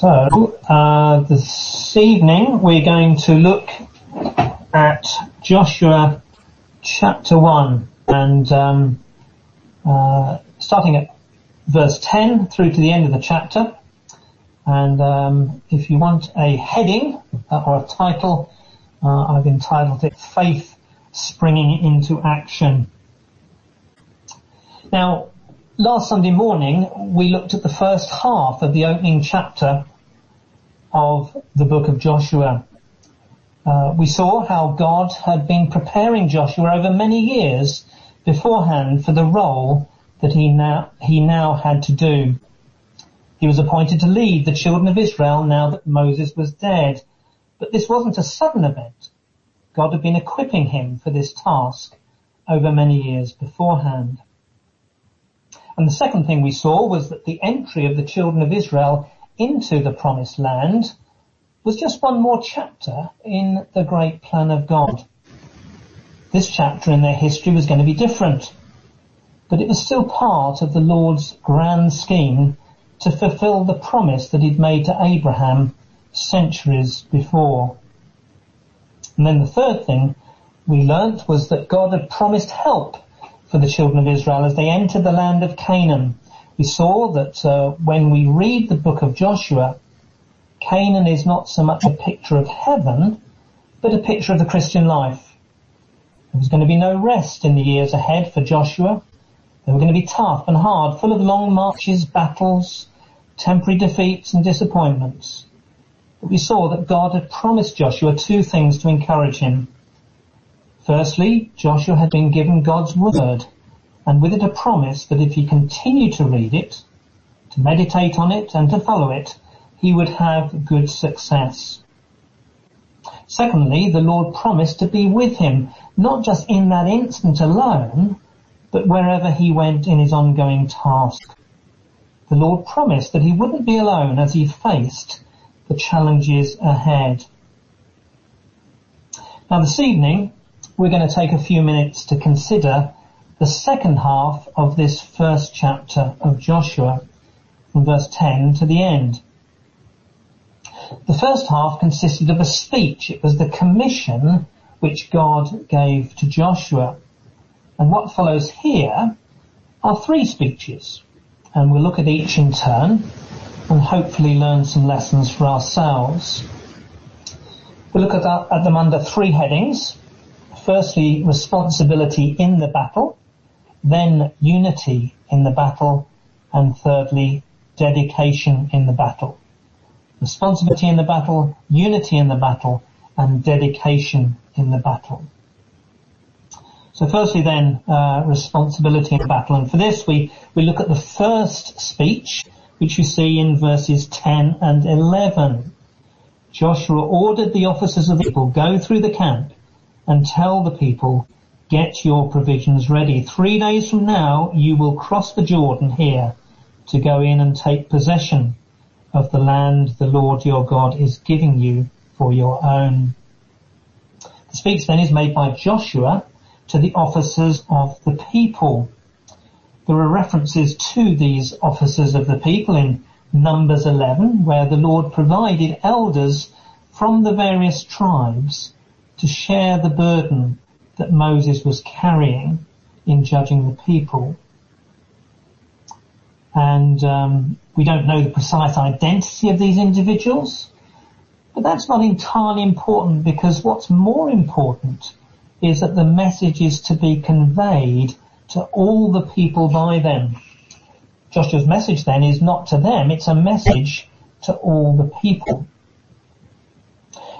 So, uh, this evening we're going to look at Joshua chapter 1 and um, uh, starting at verse 10 through to the end of the chapter. And um, if you want a heading uh, or a title, uh, I've entitled it Faith Springing into Action. Now, last Sunday morning, we looked at the first half of the opening chapter of the book of Joshua. Uh, we saw how God had been preparing Joshua over many years beforehand for the role that he now, he now had to do. He was appointed to lead the children of Israel now that Moses was dead. But this wasn't a sudden event. God had been equipping him for this task over many years beforehand. And the second thing we saw was that the entry of the children of Israel into the promised land was just one more chapter in the great plan of God. This chapter in their history was going to be different, but it was still part of the Lord's grand scheme to fulfill the promise that he'd made to Abraham centuries before. And then the third thing we learnt was that God had promised help for the children of Israel as they entered the land of Canaan. We saw that uh, when we read the book of Joshua, Canaan is not so much a picture of heaven, but a picture of the Christian life. There was going to be no rest in the years ahead for Joshua. They were going to be tough and hard, full of long marches, battles, temporary defeats and disappointments. But we saw that God had promised Joshua two things to encourage him. Firstly, Joshua had been given God's word, and with it a promise that if he continued to read it, to meditate on it, and to follow it, he would have good success. Secondly, the Lord promised to be with him, not just in that instant alone, but wherever he went in his ongoing task. The Lord promised that he wouldn't be alone as he faced the challenges ahead. Now this evening, we're going to take a few minutes to consider the second half of this first chapter of Joshua from verse 10 to the end. The first half consisted of a speech. It was the commission which God gave to Joshua. And what follows here are three speeches. And we'll look at each in turn and hopefully learn some lessons for ourselves. We'll look at, at them under three headings firstly responsibility in the battle, then unity in the battle, and thirdly dedication in the battle. Responsibility in the battle, unity in the battle, and dedication in the battle. So firstly then, uh, responsibility in the battle. And for this we, we look at the first speech, which you see in verses 10 and 11. Joshua ordered the officers of the people, go through the camp and tell the people, get your provisions ready. Three days from now, you will cross the Jordan here to go in and take possession of the land the Lord your God is giving you for your own. The speech then is made by Joshua to the officers of the people. There are references to these officers of the people in Numbers 11 where the Lord provided elders from the various tribes to share the burden that Moses was carrying in judging the people. And um, we don't know the precise identity of these individuals, but that's not entirely important because what's more important is that the message is to be conveyed to all the people by them. Joshua's message then is not to them, it's a message to all the people.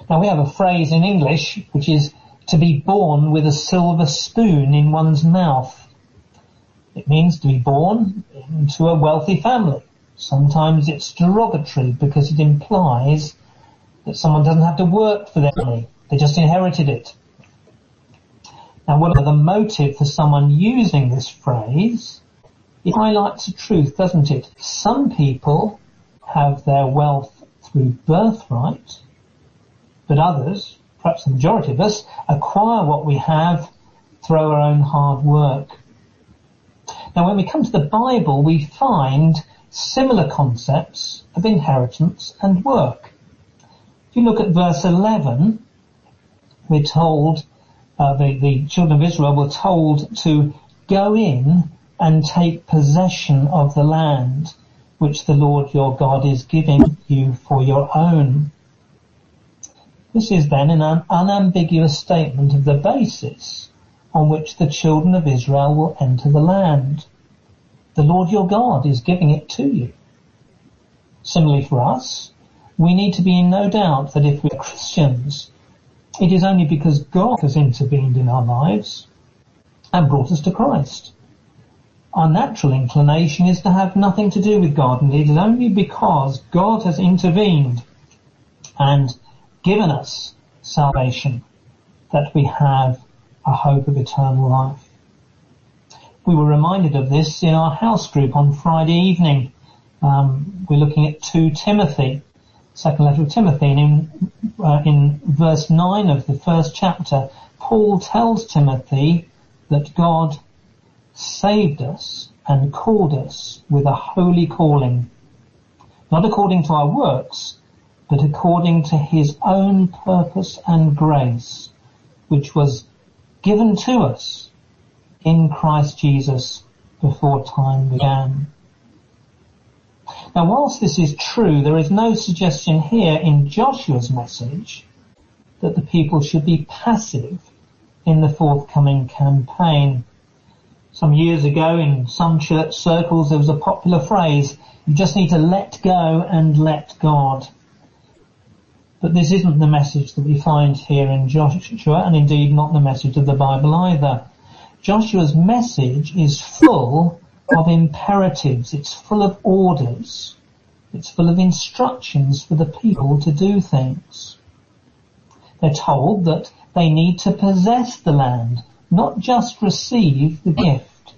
Now we have a phrase in English which is to be born with a silver spoon in one's mouth. It means to be born into a wealthy family. Sometimes it's derogatory because it implies that someone doesn't have to work for their money. They just inherited it. Now whatever the motive for someone using this phrase, it highlights a truth, doesn't it? Some people have their wealth through birthright, but others, perhaps the majority of us, acquire what we have through our own hard work. Now when we come to the Bible, we find similar concepts of inheritance and work. If you look at verse 11, we're told, uh, the, the children of Israel were told to go in and take possession of the land which the Lord your God is giving you for your own. This is then an unambiguous statement of the basis on which the children of Israel will enter the land. The Lord your God is giving it to you. Similarly for us, we need to be in no doubt that if we are Christians, it is only because God has intervened in our lives and brought us to Christ. Our natural inclination is to have nothing to do with God and it is only because God has intervened and given us salvation that we have a hope of eternal life. We were reminded of this in our house group on Friday evening. Um, we're looking at 2 Timothy, second letter of Timothy, and in, uh, in verse 9 of the first chapter, Paul tells Timothy that God saved us and called us with a holy calling, not according to our works, but according to his own purpose and grace, which was given to us in Christ Jesus before time began. Now whilst this is true, there is no suggestion here in Joshua's message that the people should be passive in the forthcoming campaign. Some years ago in some church circles there was a popular phrase, you just need to let go and let God. But this isn't the message that we find here in Joshua and indeed not the message of the Bible either. Joshua's message is full of imperatives. It's full of orders. It's full of instructions for the people to do things. They're told that they need to possess the land, not just receive the gift.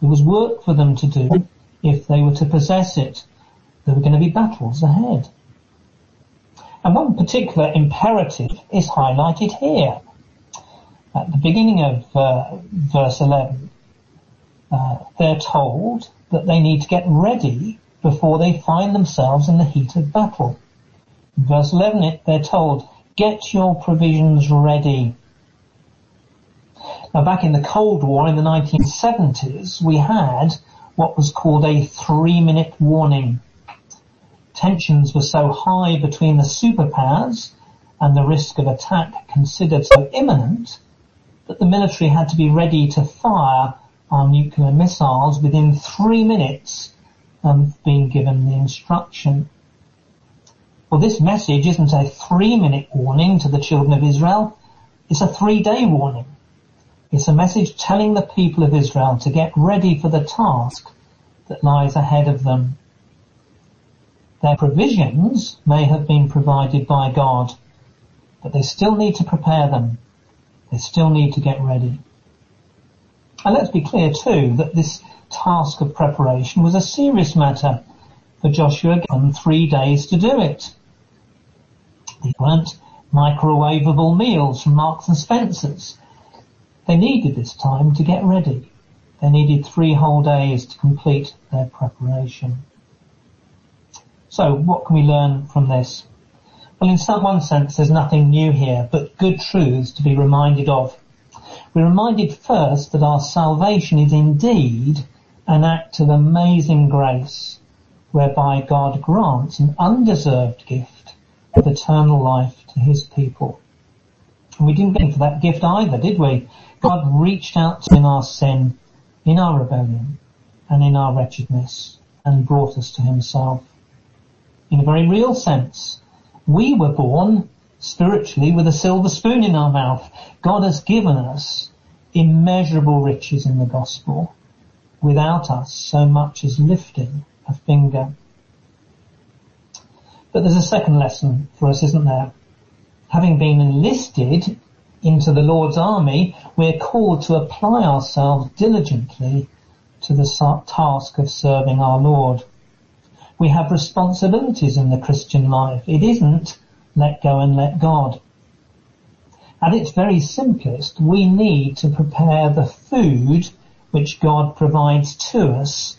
There was work for them to do if they were to possess it. There were going to be battles ahead. And one particular imperative is highlighted here. At the beginning of uh, verse 11, uh, they're told that they need to get ready before they find themselves in the heat of battle. In verse 11, they're told, get your provisions ready. Now back in the Cold War in the 1970s, we had what was called a three minute warning. Tensions were so high between the superpowers and the risk of attack considered so imminent that the military had to be ready to fire our nuclear missiles within three minutes of being given the instruction. Well, this message isn't a three minute warning to the children of Israel. It's a three day warning. It's a message telling the people of Israel to get ready for the task that lies ahead of them. Their provisions may have been provided by God, but they still need to prepare them. They still need to get ready. And let's be clear too that this task of preparation was a serious matter for Joshua given three days to do it. They weren't microwavable meals from Marks and Spencer's. They needed this time to get ready. They needed three whole days to complete their preparation. So what can we learn from this? Well, in some one sense, there's nothing new here, but good truths to be reminded of. We're reminded first that our salvation is indeed an act of amazing grace, whereby God grants an undeserved gift of eternal life to his people. And we didn't get for that gift either, did we? God reached out to in our sin, in our rebellion, and in our wretchedness, and brought us to himself in a very real sense. We were born spiritually with a silver spoon in our mouth. God has given us immeasurable riches in the gospel without us so much as lifting a finger. But there's a second lesson for us, isn't there? Having been enlisted into the Lord's army, we're called to apply ourselves diligently to the task of serving our Lord. We have responsibilities in the Christian life. It isn't let go and let God. At its very simplest, we need to prepare the food which God provides to us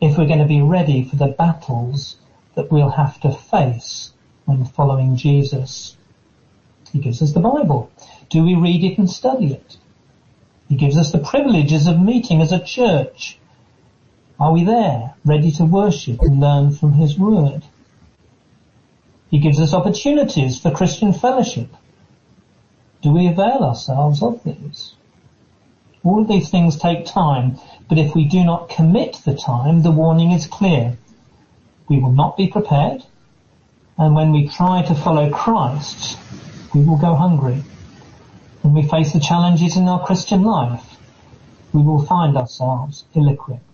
if we're going to be ready for the battles that we'll have to face when following Jesus. He gives us the Bible. Do we read it and study it? He gives us the privileges of meeting as a church. Are we there, ready to worship and learn from His Word? He gives us opportunities for Christian fellowship. Do we avail ourselves of these? All of these things take time, but if we do not commit the time, the warning is clear. We will not be prepared, and when we try to follow Christ, we will go hungry. When we face the challenges in our Christian life, we will find ourselves ill-equipped.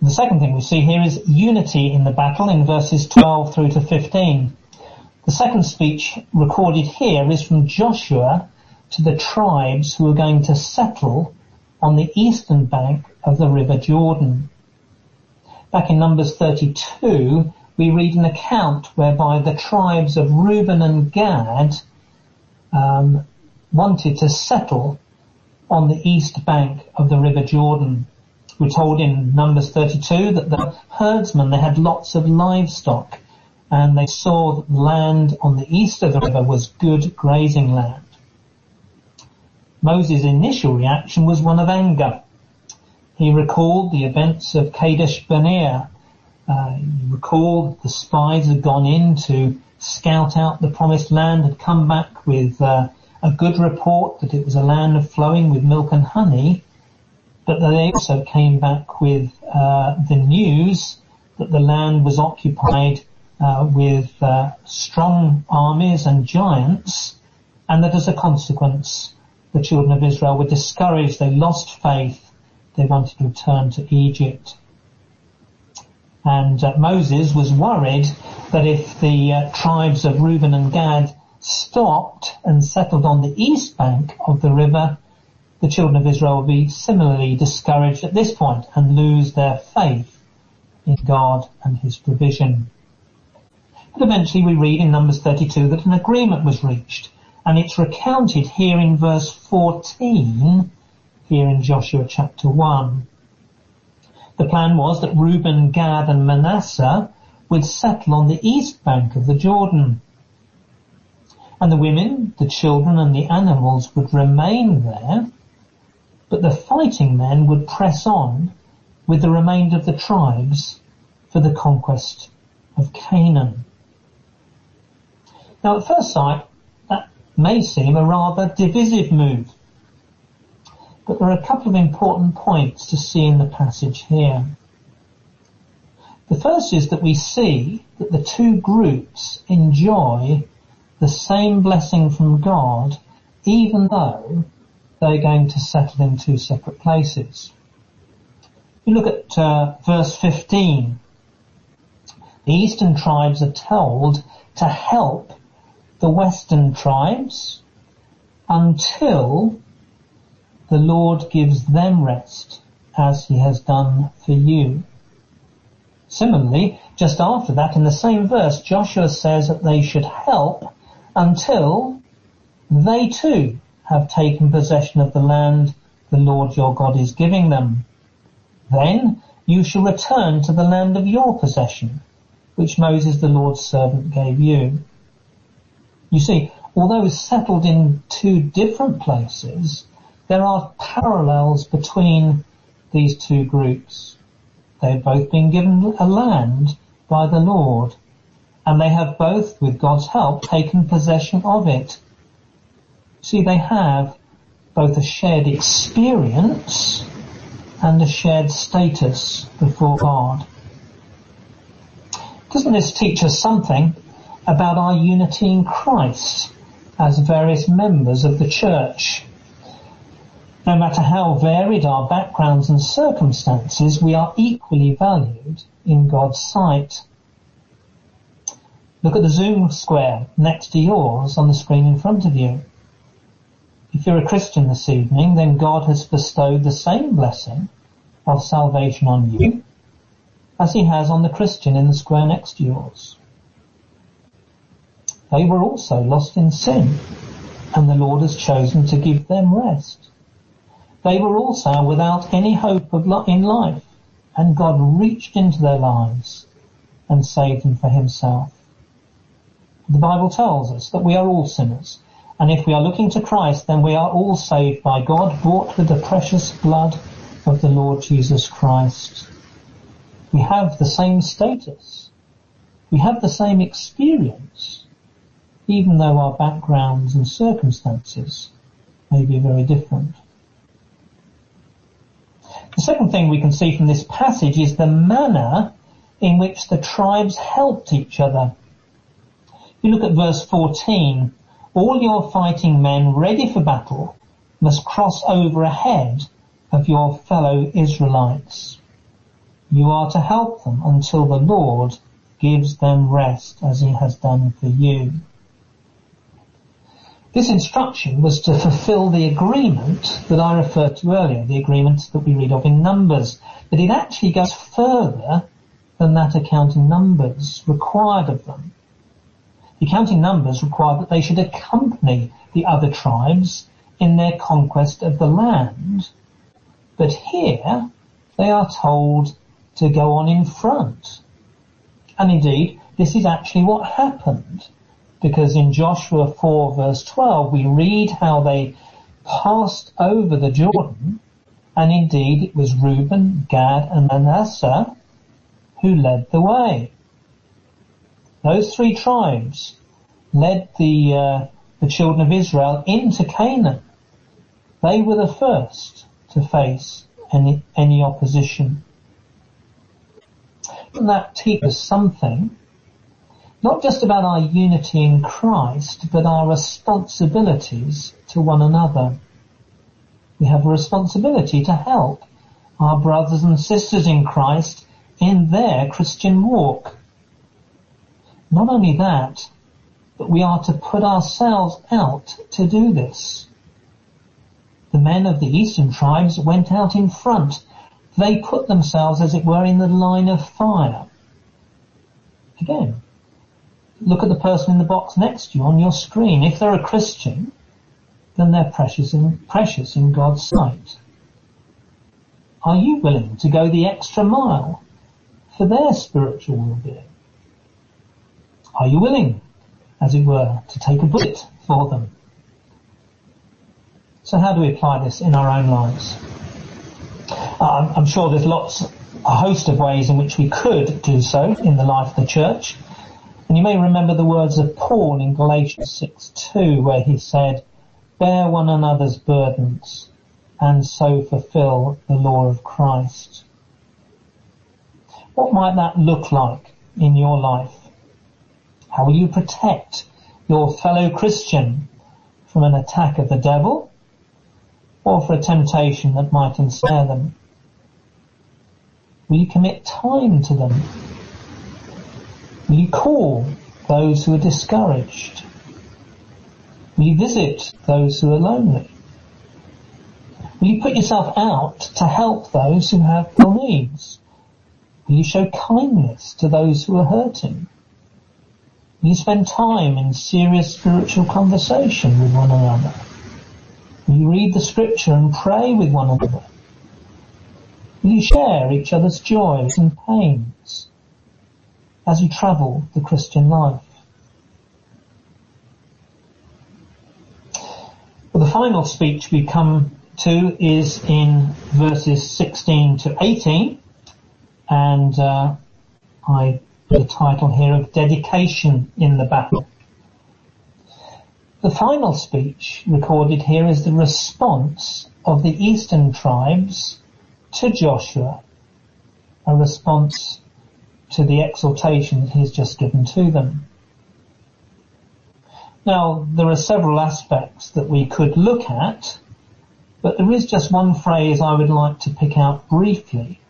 The second thing we see here is unity in the battle in verses 12 through to 15. The second speech recorded here is from Joshua to the tribes who are going to settle on the eastern bank of the River Jordan. Back in Numbers 32, we read an account whereby the tribes of Reuben and Gad um, wanted to settle on the east bank of the River Jordan. We're told in Numbers 32 that the herdsmen, they had lots of livestock and they saw that land on the east of the river was good grazing land. Moses' initial reaction was one of anger. He recalled the events of Kadesh Barnea. Uh, he recalled the spies had gone in to scout out the promised land, had come back with uh, a good report that it was a land of flowing with milk and honey, but they also came back with uh, the news that the land was occupied uh, with uh, strong armies and giants, and that as a consequence, the children of Israel were discouraged. They lost faith. They wanted to return to Egypt. And uh, Moses was worried that if the uh, tribes of Reuben and Gad stopped and settled on the east bank of the river, the children of Israel will be similarly discouraged at this point and lose their faith in God and His provision. But eventually we read in Numbers 32 that an agreement was reached and it's recounted here in verse 14 here in Joshua chapter 1. The plan was that Reuben, Gad and Manasseh would settle on the east bank of the Jordan. And the women, the children and the animals would remain there but the fighting men would press on with the remainder of the tribes for the conquest of Canaan. Now at first sight, that may seem a rather divisive move. But there are a couple of important points to see in the passage here. The first is that we see that the two groups enjoy the same blessing from God even though they're going to settle in two separate places. You look at uh, verse 15. The eastern tribes are told to help the western tribes until the Lord gives them rest as he has done for you. Similarly, just after that in the same verse, Joshua says that they should help until they too have taken possession of the land the Lord your God is giving them. Then you shall return to the land of your possession, which Moses the Lord's servant gave you. You see, although settled in two different places, there are parallels between these two groups. They've both been given a land by the Lord, and they have both, with God's help, taken possession of it. See, they have both a shared experience and a shared status before God. Doesn't this teach us something about our unity in Christ as various members of the church? No matter how varied our backgrounds and circumstances, we are equally valued in God's sight. Look at the Zoom square next to yours on the screen in front of you. If you're a Christian this evening, then God has bestowed the same blessing of salvation on you as he has on the Christian in the square next to yours. They were also lost in sin and the Lord has chosen to give them rest. They were also without any hope of in life, and God reached into their lives and saved them for himself. The Bible tells us that we are all sinners, and if we are looking to Christ, then we are all saved by God, bought with the precious blood of the Lord Jesus Christ. We have the same status. We have the same experience, even though our backgrounds and circumstances may be very different. The second thing we can see from this passage is the manner in which the tribes helped each other. If you look at verse 14, all your fighting men ready for battle must cross over ahead of your fellow Israelites. You are to help them until the Lord gives them rest as he has done for you. This instruction was to fulfill the agreement that I referred to earlier, the agreement that we read of in Numbers, but it actually goes further than that account in Numbers required of them. The counting Numbers required that they should accompany the other tribes in their conquest of the land. But here, they are told to go on in front. And indeed, this is actually what happened. Because in Joshua 4 verse 12, we read how they passed over the Jordan, and indeed it was Reuben, Gad, and Manasseh who led the way. Those three tribes led the, uh, the children of Israel into Canaan. They were the first to face any, any opposition. And that teaches something, not just about our unity in Christ, but our responsibilities to one another. We have a responsibility to help our brothers and sisters in Christ in their Christian walk. Not only that, but we are to put ourselves out to do this. The men of the eastern tribes went out in front. They put themselves, as it were, in the line of fire. Again, look at the person in the box next to you on your screen. If they're a Christian, then they're precious in, precious in God's sight. Are you willing to go the extra mile for their spiritual well-being? Are you willing, as it were, to take a bullet for them? So how do we apply this in our own lives? Uh, I'm sure there's lots, a host of ways in which we could do so in the life of the church. And you may remember the words of Paul in Galatians 6:2 where he said, bear one another's burdens and so fulfill the law of Christ. What might that look like in your life? How will you protect your fellow Christian from an attack of the devil or for a temptation that might ensnare them? Will you commit time to them? Will you call those who are discouraged? Will you visit those who are lonely? Will you put yourself out to help those who have real needs? Will you show kindness to those who are hurting? You spend time in serious spiritual conversation with one another? You read the scripture and pray with one another? You share each other's joys and pains as you travel the Christian life? Well, the final speech we come to is in verses 16 to 18 and uh, I a title here of dedication in the battle. The final speech recorded here is the response of the eastern tribes to Joshua, a response to the exhortation that he's just given to them. Now, there are several aspects that we could look at, but there is just one phrase I would like to pick out briefly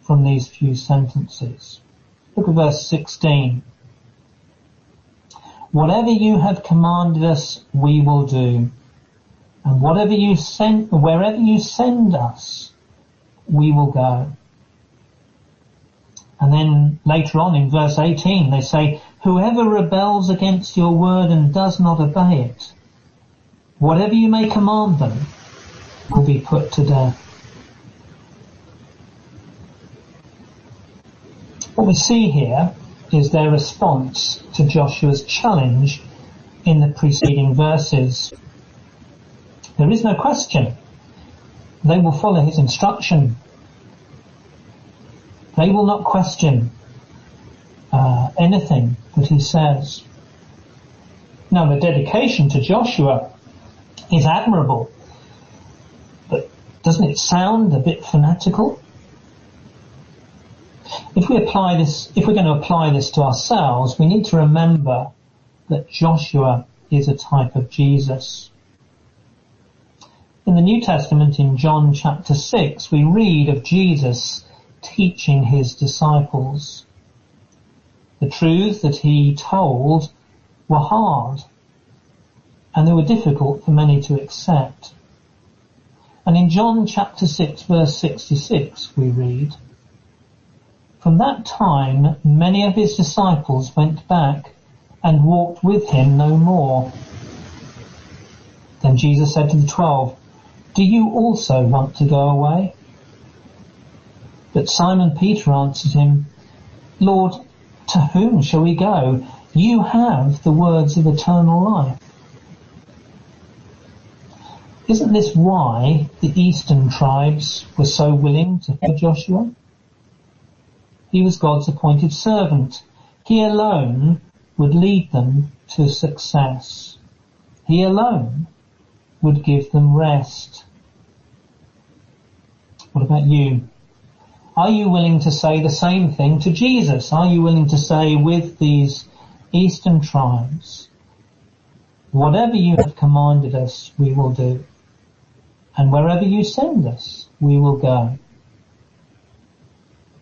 from these few sentences. Look at verse 16. Whatever you have commanded us, we will do. And whatever you send, wherever you send us, we will go. And then later on in verse 18 they say, whoever rebels against your word and does not obey it, whatever you may command them, will be put to death. What we see here is their response to Joshua's challenge in the preceding verses. There is no question. They will follow his instruction. They will not question uh, anything that he says. Now the dedication to Joshua is admirable, but doesn't it sound a bit fanatical? If we apply this, if we're going to apply this to ourselves, we need to remember that Joshua is a type of Jesus. In the New Testament in John chapter 6, we read of Jesus teaching his disciples. The truths that he told were hard and they were difficult for many to accept. And in John chapter 6 verse 66 we read, From that time many of his disciples went back and walked with him no more. Then Jesus said to the twelve, Do you also want to go away? But Simon Peter answered him, Lord, to whom shall we go? You have the words of eternal life. Isn't this why the eastern tribes were so willing to follow Joshua? He was God's appointed servant. He alone would lead them to success. He alone would give them rest. What about you? Are you willing to say the same thing to Jesus? Are you willing to say with these eastern tribes, whatever you have commanded us, we will do and wherever you send us, we will go.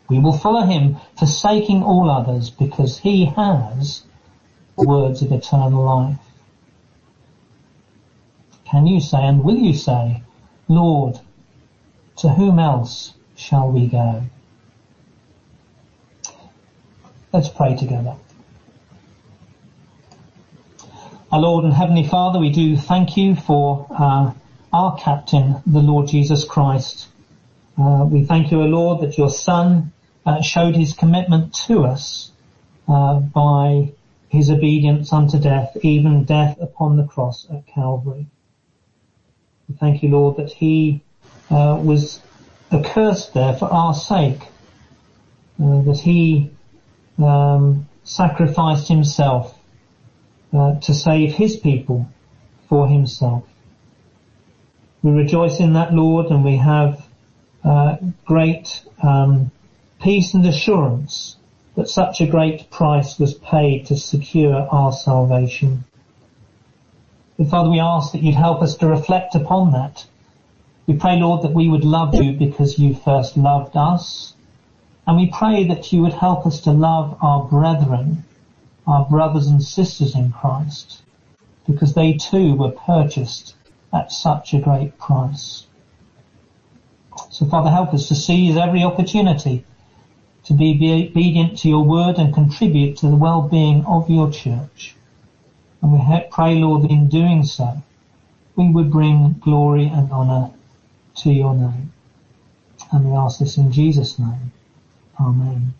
We will follow him, forsaking all others, because he has words of eternal life. Can you say, and will you say, Lord, to whom else shall we go? Let's pray together. Our Lord and Heavenly Father, we do thank you for uh, our captain, the Lord Jesus Christ. Uh, we thank you, O Lord, that your Son showed his commitment to us uh, by his obedience unto death, even death upon the cross at Calvary. Thank you, Lord, that he uh, was accursed there for our sake, uh, that he um, sacrificed himself uh, to save his people for himself. We rejoice in that, Lord, and we have uh, great um, peace and assurance that such a great price was paid to secure our salvation. But Father, we ask that you'd help us to reflect upon that. We pray, Lord, that we would love you because you first loved us. And we pray that you would help us to love our brethren, our brothers and sisters in Christ, because they too were purchased at such a great price. So Father, help us to seize every opportunity to be obedient to your word and contribute to the well-being of your church. And we pray, Lord, that in doing so, we would bring glory and honour to your name. And we ask this in Jesus' name. Amen.